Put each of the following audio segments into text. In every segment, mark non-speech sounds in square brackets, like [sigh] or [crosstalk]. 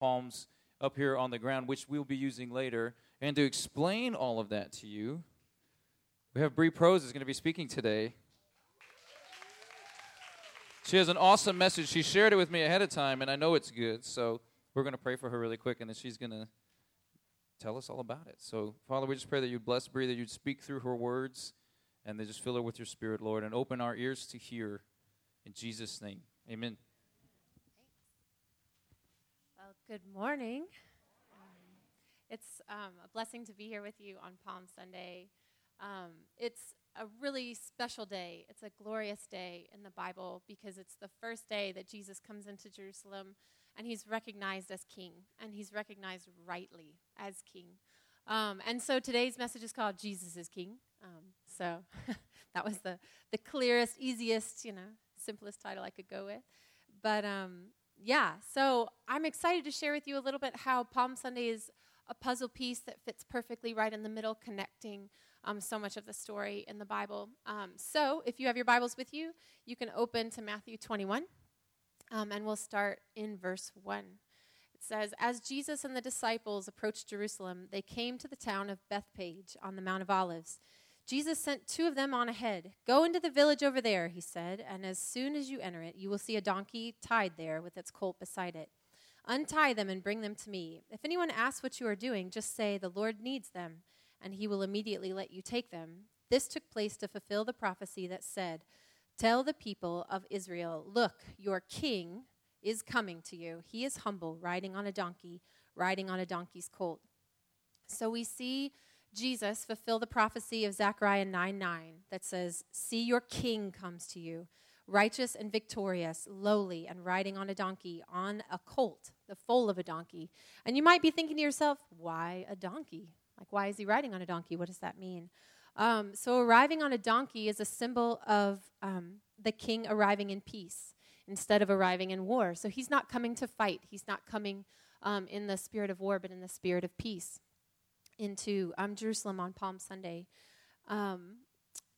palms up here on the ground, which we'll be using later. And to explain all of that to you, we have Bree Prose is going to be speaking today. She has an awesome message. She shared it with me ahead of time, and I know it's good. So we're going to pray for her really quick, and then she's going to tell us all about it. So, Father, we just pray that you'd bless Bree, that you'd speak through her words, and then just fill her with your spirit, Lord, and open our ears to hear. In Jesus' name, amen. Well, good morning. Um, it's um, a blessing to be here with you on Palm Sunday. Um, it's a really special day. It's a glorious day in the Bible because it's the first day that Jesus comes into Jerusalem and he's recognized as king, and he's recognized rightly as king. Um, and so today's message is called Jesus is King. Um, so [laughs] that was the, the clearest, easiest, you know, simplest title I could go with. But um, yeah, so I'm excited to share with you a little bit how Palm Sunday is a puzzle piece that fits perfectly right in the middle, connecting um, so much of the story in the Bible. Um, so if you have your Bibles with you, you can open to Matthew 21, um, and we'll start in verse 1. It says, As Jesus and the disciples approached Jerusalem, they came to the town of Bethphage on the Mount of Olives. Jesus sent two of them on ahead. Go into the village over there, he said, and as soon as you enter it, you will see a donkey tied there with its colt beside it. Untie them and bring them to me. If anyone asks what you are doing, just say, The Lord needs them and he will immediately let you take them. This took place to fulfill the prophecy that said, Tell the people of Israel, look, your king is coming to you. He is humble, riding on a donkey, riding on a donkey's colt. So we see Jesus fulfill the prophecy of Zechariah 9 9 that says, See, your king comes to you, righteous and victorious, lowly, and riding on a donkey, on a colt, the foal of a donkey. And you might be thinking to yourself, Why a donkey? Like, why is he riding on a donkey? What does that mean? Um, so, arriving on a donkey is a symbol of um, the king arriving in peace instead of arriving in war. So, he's not coming to fight, he's not coming um, in the spirit of war, but in the spirit of peace into um, Jerusalem on Palm Sunday. Um,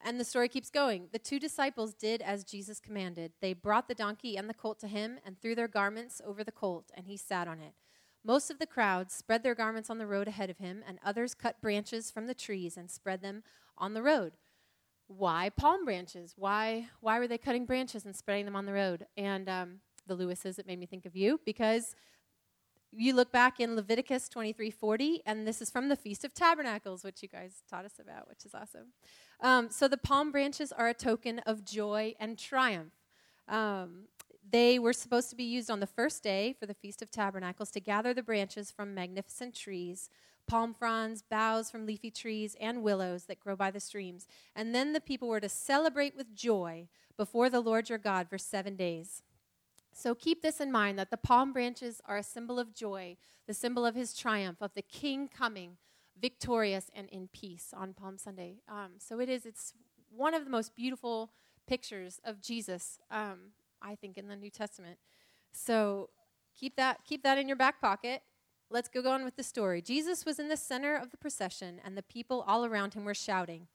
and the story keeps going. The two disciples did as Jesus commanded. They brought the donkey and the colt to him and threw their garments over the colt, and he sat on it. Most of the crowd spread their garments on the road ahead of him, and others cut branches from the trees and spread them on the road. Why palm branches? Why, why were they cutting branches and spreading them on the road? And um, the Lewises, it made me think of you because you look back in Leviticus 23:40, and this is from the Feast of Tabernacles, which you guys taught us about, which is awesome. Um, so the palm branches are a token of joy and triumph. Um, they were supposed to be used on the first day for the Feast of Tabernacles to gather the branches from magnificent trees, palm fronds, boughs from leafy trees, and willows that grow by the streams. And then the people were to celebrate with joy before the Lord your God for seven days. So keep this in mind that the palm branches are a symbol of joy, the symbol of his triumph, of the king coming victorious and in peace on Palm Sunday. Um, so it is, it's one of the most beautiful pictures of Jesus um, I think, in the New Testament. So keep that, keep that in your back pocket. Let's go on with the story. Jesus was in the center of the procession, and the people all around him were shouting,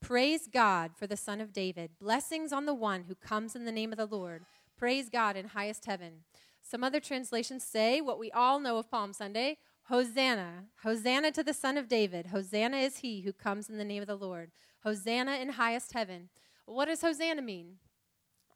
Praise God for the Son of David. Blessings on the one who comes in the name of the Lord. Praise God in highest heaven. Some other translations say what we all know of Palm Sunday Hosanna. Hosanna to the Son of David. Hosanna is he who comes in the name of the Lord. Hosanna in highest heaven. What does Hosanna mean?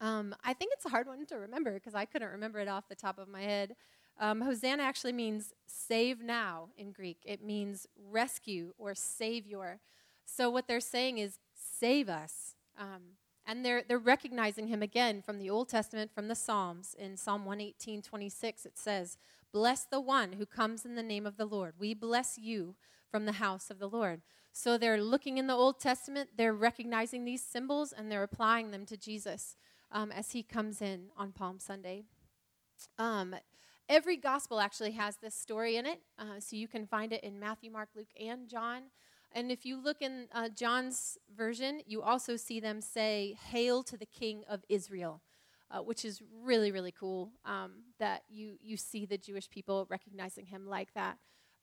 Um, I think it's a hard one to remember because I couldn't remember it off the top of my head. Um, Hosanna actually means save now in Greek, it means rescue or savior. So what they're saying is save us. Um, and they're, they're recognizing him again from the Old Testament, from the Psalms. In Psalm 118, 26, it says, Bless the one who comes in the name of the Lord. We bless you from the house of the Lord. So they're looking in the Old Testament, they're recognizing these symbols, and they're applying them to Jesus um, as he comes in on Palm Sunday. Um, every gospel actually has this story in it, uh, so you can find it in Matthew, Mark, Luke, and John. And if you look in uh, John's version, you also see them say, Hail to the King of Israel, uh, which is really, really cool um, that you, you see the Jewish people recognizing him like that.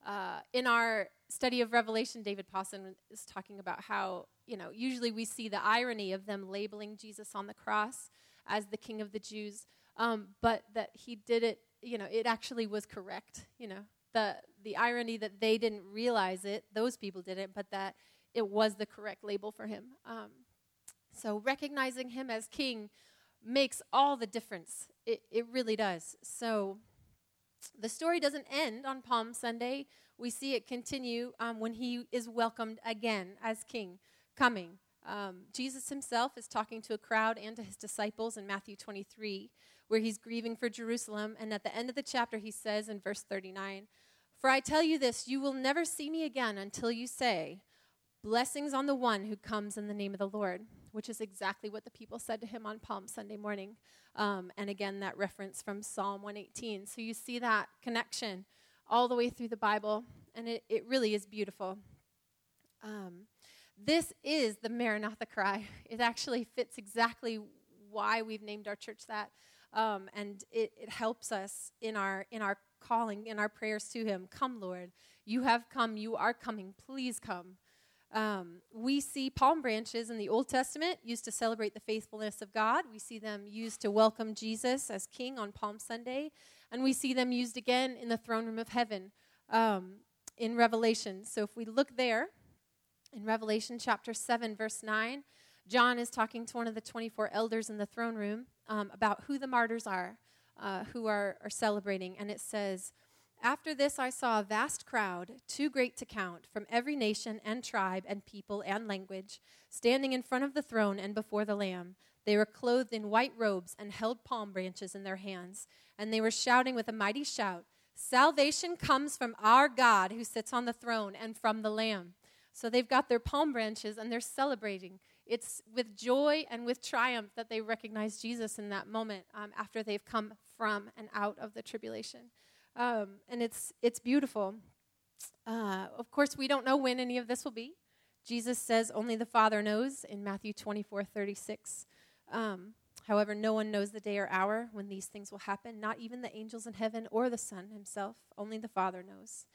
Uh, in our study of Revelation, David Pawson is talking about how, you know, usually we see the irony of them labeling Jesus on the cross as the King of the Jews, um, but that he did it you know, it actually was correct. You know, the the irony that they didn't realize it, those people didn't, but that it was the correct label for him. Um, so recognizing him as king makes all the difference. It, it really does. So the story doesn't end on Palm Sunday. We see it continue um, when he is welcomed again as king, coming. Um, Jesus himself is talking to a crowd and to his disciples in Matthew 23, where he's grieving for Jerusalem. And at the end of the chapter, he says in verse 39 For I tell you this, you will never see me again until you say, Blessings on the one who comes in the name of the Lord, which is exactly what the people said to him on Palm Sunday morning. Um, and again, that reference from Psalm 118. So you see that connection all the way through the Bible, and it, it really is beautiful. Um, this is the Maranatha cry. It actually fits exactly why we've named our church that. Um, and it, it helps us in our in our calling in our prayers to him come lord you have come you are coming please come um, we see palm branches in the Old Testament used to celebrate the faithfulness of God. We see them used to welcome Jesus as King on Palm Sunday. And we see them used again in the throne room of heaven um, in Revelation. So if we look there in Revelation chapter 7, verse 9, John is talking to one of the 24 elders in the throne room um, about who the martyrs are, uh, who are, are celebrating. And it says, after this, I saw a vast crowd, too great to count, from every nation and tribe and people and language, standing in front of the throne and before the Lamb. They were clothed in white robes and held palm branches in their hands, and they were shouting with a mighty shout Salvation comes from our God who sits on the throne and from the Lamb. So they've got their palm branches and they're celebrating. It's with joy and with triumph that they recognize Jesus in that moment um, after they've come from and out of the tribulation um, and it's it's beautiful. Uh, of course, we don't know when any of this will be. Jesus says only the Father knows in Matthew 24 36. Um, however, no one knows the day or hour when these things will happen, not even the angels in heaven or the Son himself. Only the Father knows.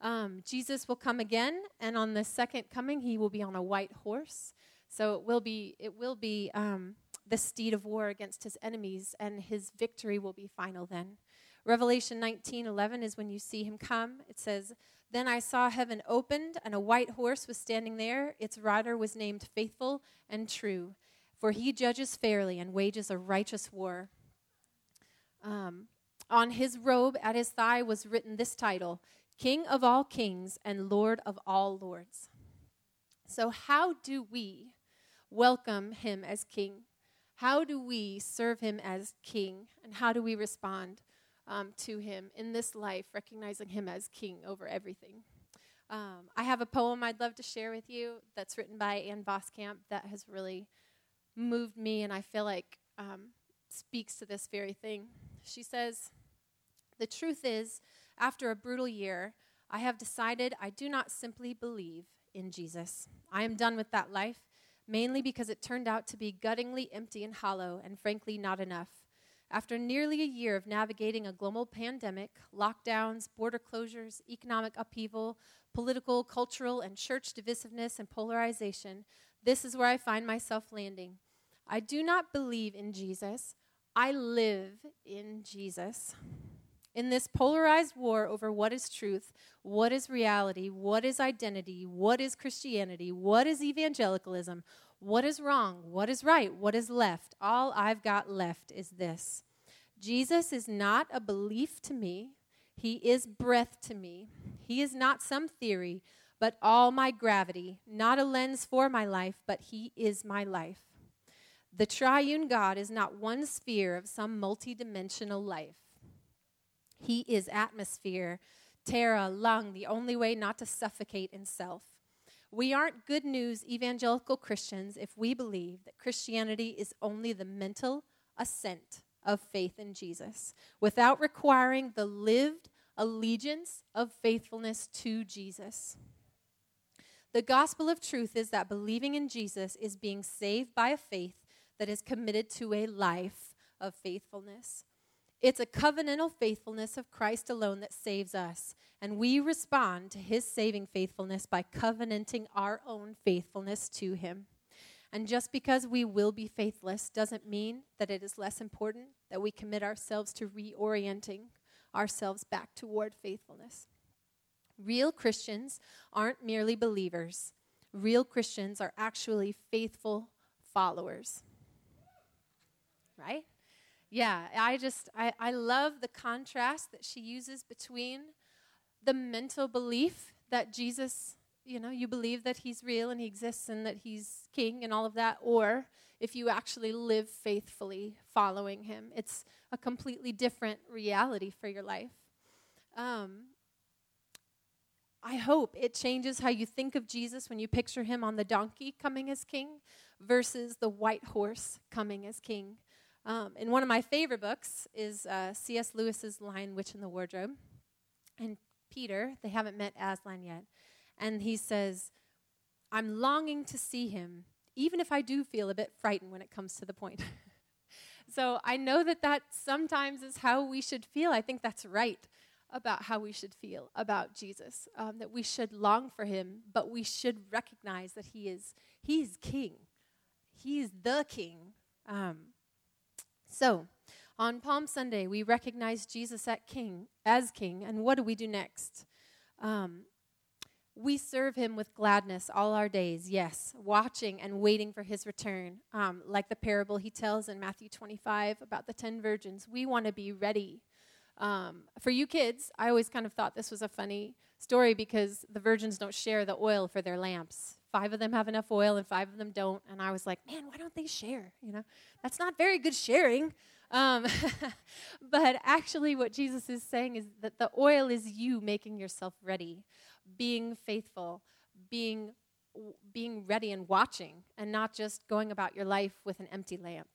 Um, Jesus will come again, and on the second coming, he will be on a white horse. So it will be, it will be um, the steed of war against his enemies, and his victory will be final then. Revelation 19 11 is when you see him come. It says, Then I saw heaven opened, and a white horse was standing there. Its rider was named Faithful and True, for he judges fairly and wages a righteous war. Um, on his robe at his thigh was written this title King of all kings and Lord of all lords. So, how do we welcome him as king? How do we serve him as king? And how do we respond? um, to him in this life, recognizing him as king over everything. Um, I have a poem I'd love to share with you that's written by Ann Voskamp that has really moved me and I feel like um, speaks to this very thing. She says, The truth is, after a brutal year, I have decided I do not simply believe in Jesus. I am done with that life, mainly because it turned out to be guttingly empty and hollow, and frankly, not enough. After nearly a year of navigating a global pandemic, lockdowns, border closures, economic upheaval, political, cultural, and church divisiveness and polarization, this is where I find myself landing. I do not believe in Jesus. I live in Jesus. In this polarized war over what is truth, what is reality, what is identity, what is Christianity, what is evangelicalism, what is wrong? What is right? What is left? All I've got left is this Jesus is not a belief to me, He is breath to me. He is not some theory, but all my gravity, not a lens for my life, but He is my life. The triune God is not one sphere of some multidimensional life. He is atmosphere, terra, lung, the only way not to suffocate in self. We aren't good news evangelical Christians if we believe that Christianity is only the mental assent of faith in Jesus without requiring the lived allegiance of faithfulness to Jesus. The gospel of truth is that believing in Jesus is being saved by a faith that is committed to a life of faithfulness. It's a covenantal faithfulness of Christ alone that saves us, and we respond to his saving faithfulness by covenanting our own faithfulness to him. And just because we will be faithless doesn't mean that it is less important that we commit ourselves to reorienting ourselves back toward faithfulness. Real Christians aren't merely believers, real Christians are actually faithful followers. Right? Yeah, I just, I, I love the contrast that she uses between the mental belief that Jesus, you know, you believe that he's real and he exists and that he's king and all of that, or if you actually live faithfully following him. It's a completely different reality for your life. Um, I hope it changes how you think of Jesus when you picture him on the donkey coming as king versus the white horse coming as king. Um, and one of my favorite books is uh, C.S. Lewis's Lion, Witch, in the Wardrobe. And Peter, they haven't met Aslan yet, and he says, I'm longing to see him, even if I do feel a bit frightened when it comes to the point. [laughs] so I know that that sometimes is how we should feel. I think that's right about how we should feel about Jesus, um, that we should long for him, but we should recognize that he is he's king. He's the king. Um, so, on Palm Sunday, we recognize Jesus king, as king, and what do we do next? Um, we serve him with gladness all our days, yes, watching and waiting for his return. Um, like the parable he tells in Matthew 25 about the 10 virgins, we want to be ready. Um, for you kids, I always kind of thought this was a funny story because the virgins don't share the oil for their lamps. Five of them have enough oil and five of them don't. And I was like, man, why don't they share? You know, that's not very good sharing. Um, [laughs] but actually, what Jesus is saying is that the oil is you making yourself ready, being faithful, being being ready and watching, and not just going about your life with an empty lamp.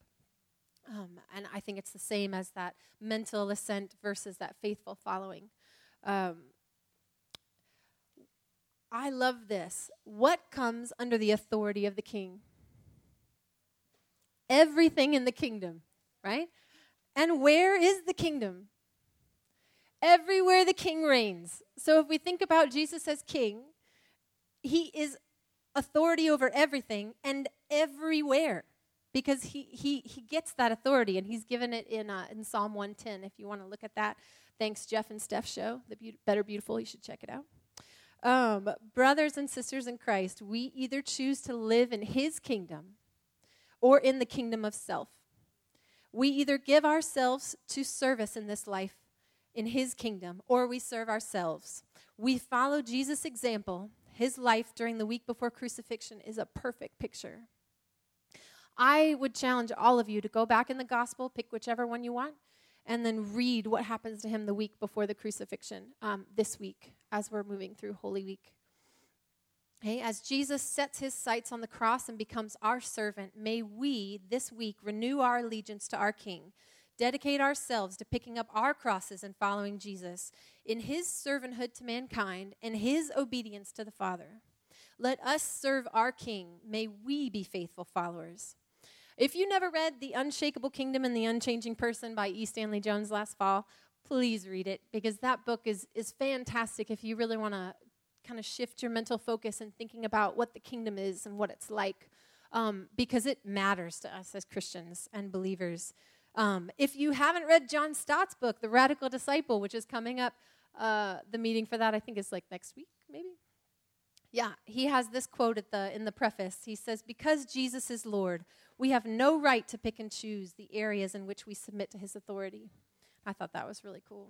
Um, and I think it's the same as that mental assent versus that faithful following. Um, I love this. What comes under the authority of the king? Everything in the kingdom, right? And where is the kingdom? Everywhere the king reigns. So if we think about Jesus as king, he is authority over everything and everywhere because he, he, he gets that authority and he's given it in, uh, in Psalm 110. If you want to look at that, thanks, Jeff and Steph show, The Be- Better Beautiful, you should check it out. Um, brothers and sisters in Christ, we either choose to live in His kingdom or in the kingdom of self. We either give ourselves to service in this life in His kingdom or we serve ourselves. We follow Jesus' example. His life during the week before crucifixion is a perfect picture. I would challenge all of you to go back in the gospel, pick whichever one you want, and then read what happens to him the week before the crucifixion um, this week as we're moving through Holy Week. Okay, as Jesus sets his sights on the cross and becomes our servant, may we this week renew our allegiance to our King, dedicate ourselves to picking up our crosses and following Jesus in his servanthood to mankind and his obedience to the Father. Let us serve our King. May we be faithful followers. If you never read The Unshakable Kingdom and the Unchanging Person by E. Stanley Jones last fall, please read it because that book is, is fantastic if you really want to kind of shift your mental focus and thinking about what the kingdom is and what it's like um, because it matters to us as Christians and believers. Um, if you haven't read John Stott's book, The Radical Disciple, which is coming up, uh, the meeting for that I think is like next week, maybe. Yeah, he has this quote at the in the preface. He says, "Because Jesus is Lord, we have no right to pick and choose the areas in which we submit to his authority. I thought that was really cool.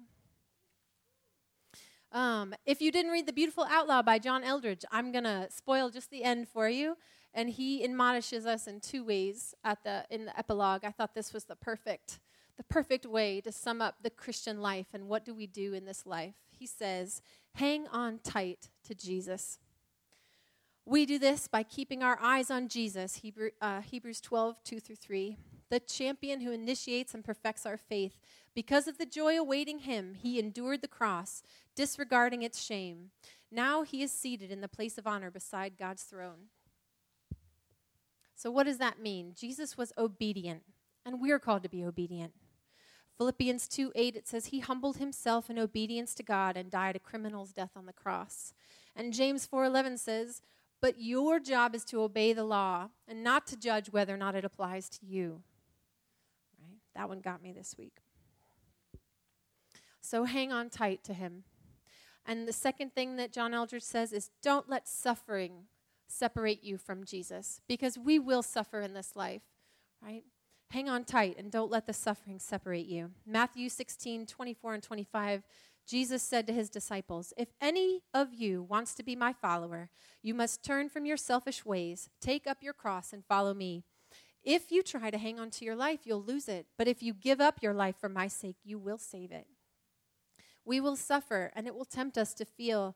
Um, if you didn't read The Beautiful Outlaw by John Eldredge, I'm going to spoil just the end for you. And he admonishes us in two ways at the, in the epilogue. I thought this was the perfect, the perfect way to sum up the Christian life and what do we do in this life. He says, hang on tight to Jesus. We do this by keeping our eyes on Jesus, Hebrew, uh, Hebrews 12, 2 through 3, the champion who initiates and perfects our faith. Because of the joy awaiting him, he endured the cross, disregarding its shame. Now he is seated in the place of honor beside God's throne. So, what does that mean? Jesus was obedient, and we're called to be obedient. Philippians 2 8, it says, He humbled himself in obedience to God and died a criminal's death on the cross. And James 4 11 says, but your job is to obey the law and not to judge whether or not it applies to you. Right? That one got me this week. So hang on tight to him. And the second thing that John Eldredge says is don't let suffering separate you from Jesus because we will suffer in this life, right? Hang on tight and don't let the suffering separate you. Matthew 16, 24 and 25, Jesus said to his disciples, If any of you wants to be my follower, you must turn from your selfish ways, take up your cross, and follow me. If you try to hang on to your life, you'll lose it. But if you give up your life for my sake, you will save it. We will suffer, and it will tempt us to feel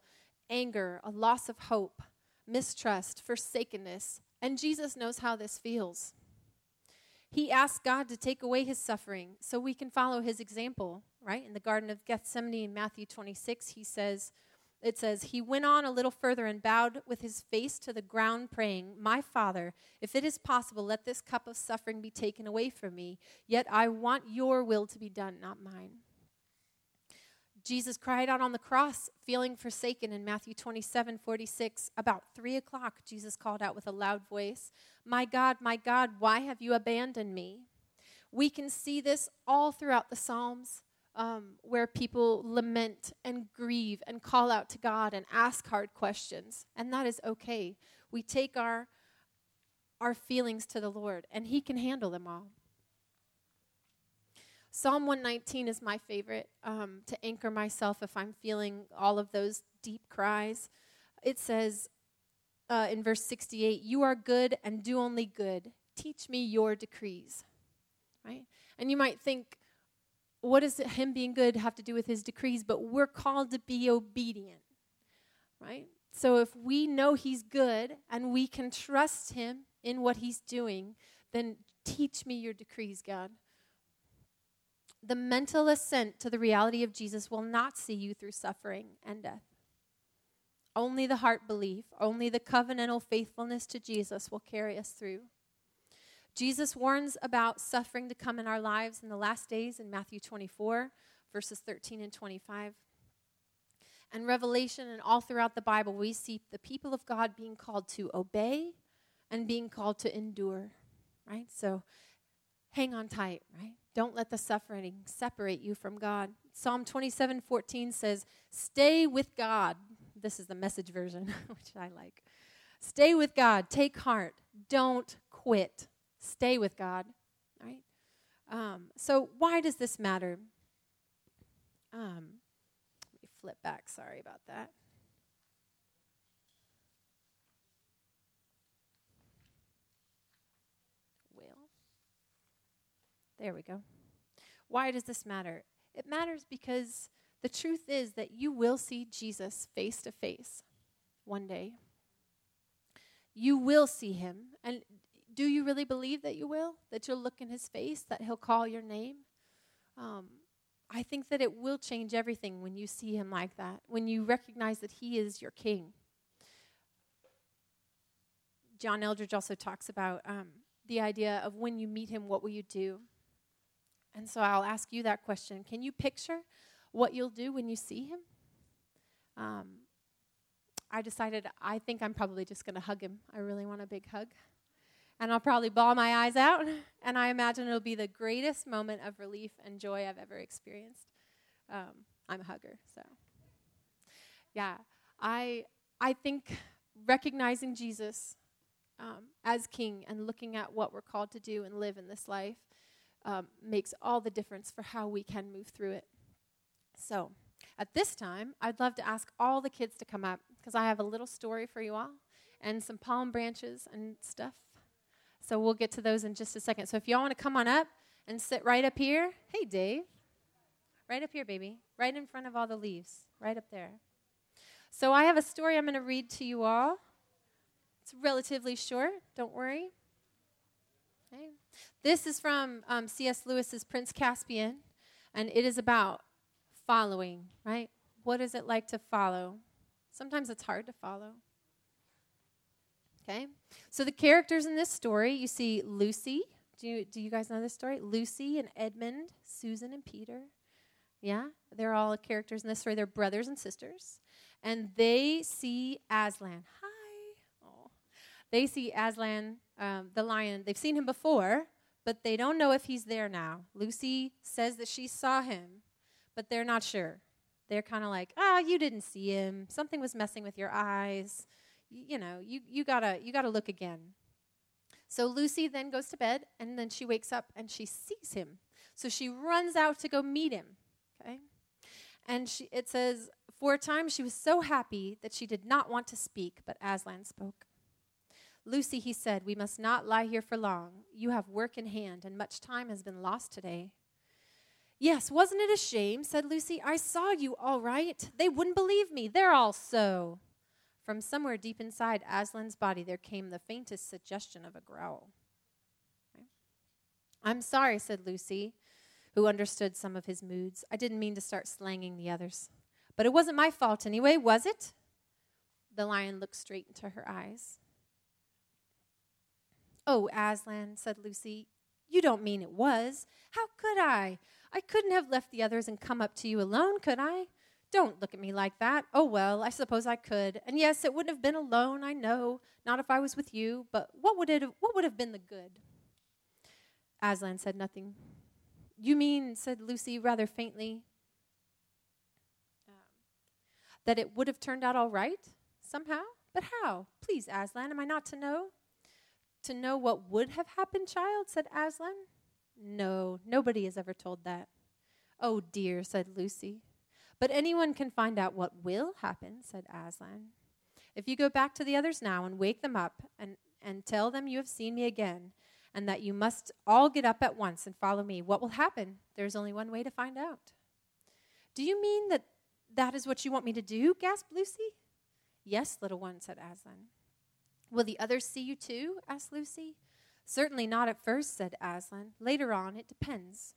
anger, a loss of hope, mistrust, forsakenness. And Jesus knows how this feels. He asked God to take away his suffering so we can follow his example, right? In the Garden of Gethsemane in Matthew 26, he says, it says, He went on a little further and bowed with his face to the ground, praying, My Father, if it is possible, let this cup of suffering be taken away from me. Yet I want your will to be done, not mine. Jesus cried out on the cross, feeling forsaken in Matthew 27 46. About three o'clock, Jesus called out with a loud voice, My God, my God, why have you abandoned me? We can see this all throughout the Psalms. Um, where people lament and grieve and call out to God and ask hard questions. And that is okay. We take our, our feelings to the Lord, and He can handle them all. Psalm 119 is my favorite um, to anchor myself if I'm feeling all of those deep cries. It says uh, in verse 68 You are good and do only good. Teach me your decrees. Right? And you might think, what does him being good have to do with his decrees? But we're called to be obedient. Right? So if we know he's good and we can trust him in what he's doing, then teach me your decrees, God. The mental assent to the reality of Jesus will not see you through suffering and death. Only the heart belief, only the covenantal faithfulness to Jesus will carry us through. Jesus warns about suffering to come in our lives in the last days in Matthew 24, verses 13 and 25. And Revelation and all throughout the Bible, we see the people of God being called to obey and being called to endure, right? So hang on tight, right? Don't let the suffering separate you from God. Psalm 27 14 says, Stay with God. This is the message version, [laughs] which I like. Stay with God. Take heart. Don't quit. Stay with God. Right? Um, so, why does this matter? Um, let me flip back. Sorry about that. There we go. Why does this matter? It matters because the truth is that you will see Jesus face to face one day. You will see him. And do you really believe that you will? That you'll look in his face, that he'll call your name? Um, I think that it will change everything when you see him like that, when you recognize that he is your king. John Eldredge also talks about um, the idea of when you meet him, what will you do? And so I'll ask you that question. Can you picture what you'll do when you see him? Um, I decided I think I'm probably just going to hug him. I really want a big hug. And I'll probably bawl my eyes out, [laughs] and I imagine it'll be the greatest moment of relief and joy I've ever experienced. Um, I'm a hugger, so yeah, I I think recognizing Jesus um, as King and looking at what we're called to do and live in this life um, makes all the difference for how we can move through it. So, at this time, I'd love to ask all the kids to come up because I have a little story for you all and some palm branches and stuff. So, we'll get to those in just a second. So, if y'all want to come on up and sit right up here, hey, Dave. Right up here, baby. Right in front of all the leaves. Right up there. So, I have a story I'm going to read to you all. It's relatively short, don't worry. Okay. This is from um, C.S. Lewis's Prince Caspian, and it is about following, right? What is it like to follow? Sometimes it's hard to follow. Okay? So the characters in this story, you see Lucy. Do you, do you guys know this story? Lucy and Edmund, Susan and Peter. Yeah? They're all characters in this story. They're brothers and sisters. And they see Aslan. Oh. They see Aslan um, the lion. They've seen him before, but they don't know if he's there now. Lucy says that she saw him, but they're not sure. They're kind of like, ah, you didn't see him. Something was messing with your eyes. Y- you know, you, you gotta you gotta look again. So Lucy then goes to bed, and then she wakes up and she sees him. So she runs out to go meet him. Okay, and she, it says, for a time she was so happy that she did not want to speak, but Aslan spoke. Lucy, he said, we must not lie here for long. You have work in hand, and much time has been lost today. Yes, wasn't it a shame? said Lucy. I saw you all right. They wouldn't believe me. They're all so. From somewhere deep inside Aslan's body, there came the faintest suggestion of a growl. I'm sorry, said Lucy, who understood some of his moods. I didn't mean to start slanging the others. But it wasn't my fault anyway, was it? The lion looked straight into her eyes. Oh, Aslan, said Lucy, you don't mean it was. How could I? I couldn't have left the others and come up to you alone, could I? Don't look at me like that. Oh, well, I suppose I could. And yes, it wouldn't have been alone, I know, not if I was with you, but what would, it have, what would have been the good? Aslan said nothing. You mean, said Lucy rather faintly, um, that it would have turned out all right somehow? But how? Please, Aslan, am I not to know? To know what would have happened, child, said Aslan. No, nobody has ever told that. Oh dear, said Lucy. But anyone can find out what will happen, said Aslan. If you go back to the others now and wake them up and, and tell them you have seen me again and that you must all get up at once and follow me, what will happen? There's only one way to find out. Do you mean that that is what you want me to do? gasped Lucy. Yes, little one, said Aslan. Will the others see you too? asked Lucy. Certainly not at first, said Aslan. Later on, it depends.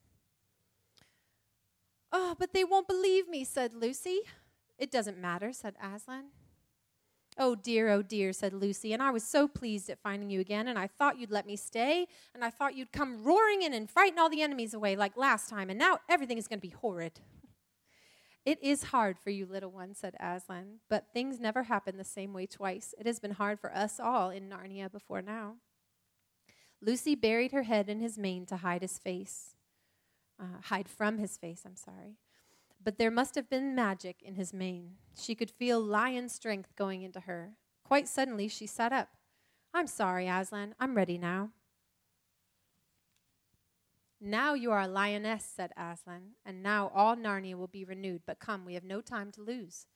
Oh, but they won't believe me, said Lucy. It doesn't matter, said Aslan. Oh dear, oh dear, said Lucy, and I was so pleased at finding you again, and I thought you'd let me stay, and I thought you'd come roaring in and frighten all the enemies away like last time, and now everything is going to be horrid. It is hard for you, little one, said Aslan, but things never happen the same way twice. It has been hard for us all in Narnia before now. Lucy buried her head in his mane to hide his face, uh, hide from his face, I'm sorry. But there must have been magic in his mane. She could feel lion strength going into her. Quite suddenly, she sat up. I'm sorry, Aslan. I'm ready now. Now you are a lioness, said Aslan, and now all Narnia will be renewed. But come, we have no time to lose.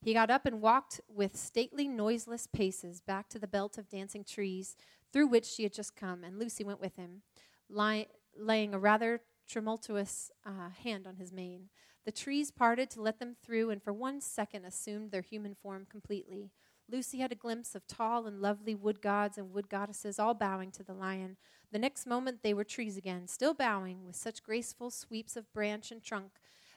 He got up and walked with stately, noiseless paces back to the belt of dancing trees through which she had just come, and Lucy went with him, laying a rather tumultuous uh, hand on his mane. The trees parted to let them through, and for one second assumed their human form completely. Lucy had a glimpse of tall and lovely wood gods and wood goddesses all bowing to the lion. The next moment they were trees again, still bowing with such graceful sweeps of branch and trunk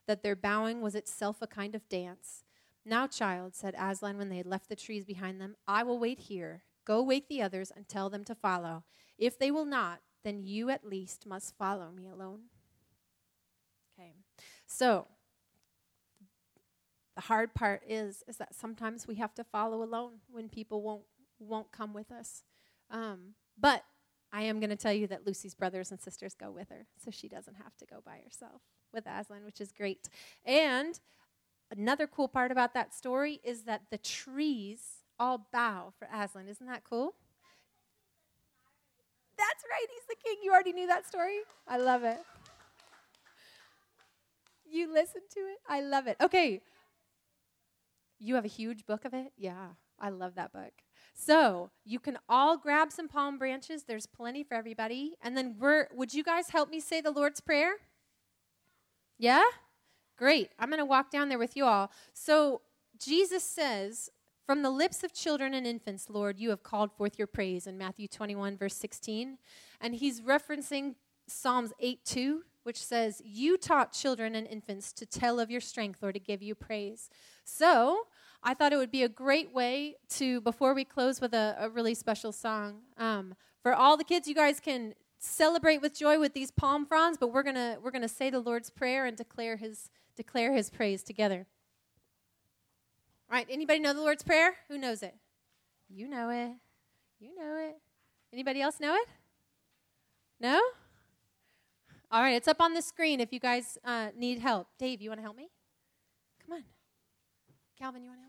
that their bowing was itself a kind of dance. Now, child, said Aslan when they had left the trees behind them, I will wait here. Go wake the others and tell them to follow. If they will not, then you at least must follow me alone. Okay. So, the hard part is is that sometimes we have to follow alone when people won't won't come with us. Um, but I am going to tell you that Lucy's brothers and sisters go with her, so she doesn't have to go by herself with Aslan, which is great. And another cool part about that story is that the trees all bow for Aslan. Isn't that cool? That's right, he's the king. You already knew that story? I love it. You listened to it? I love it. Okay. You have a huge book of it? Yeah, I love that book. So you can all grab some palm branches. There's plenty for everybody. And then we're, would you guys help me say the Lord's Prayer? Yeah? Great. I'm going to walk down there with you all. So Jesus says, From the lips of children and infants, Lord, you have called forth your praise in Matthew 21, verse 16. And he's referencing Psalms 8 2, which says, You taught children and infants to tell of your strength or to give you praise. So I thought it would be a great way to, before we close with a, a really special song, um, for all the kids, you guys can celebrate with joy with these palm fronds, but we're gonna we're gonna say the Lord's prayer and declare His declare His praise together. All right, anybody know the Lord's prayer? Who knows it? You know it. You know it. Anybody else know it? No? All right, it's up on the screen if you guys uh, need help. Dave, you want to help me? Come on. Calvin, you want to help?